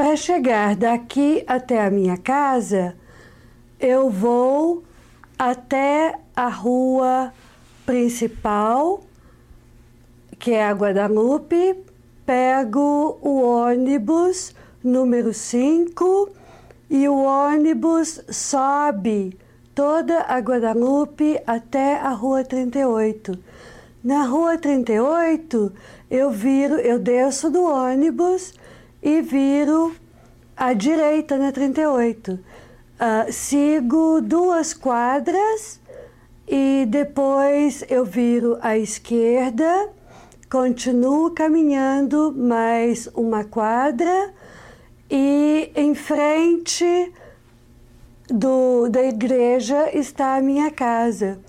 para chegar daqui até a minha casa, eu vou até a rua principal, que é a Guadalupe, pego o ônibus número 5 e o ônibus sobe toda a Guadalupe até a Rua 38. Na Rua 38, eu viro, eu desço do ônibus e viro à direita na 38. Uh, sigo duas quadras e depois eu viro à esquerda, continuo caminhando mais uma quadra e em frente do, da igreja está a minha casa.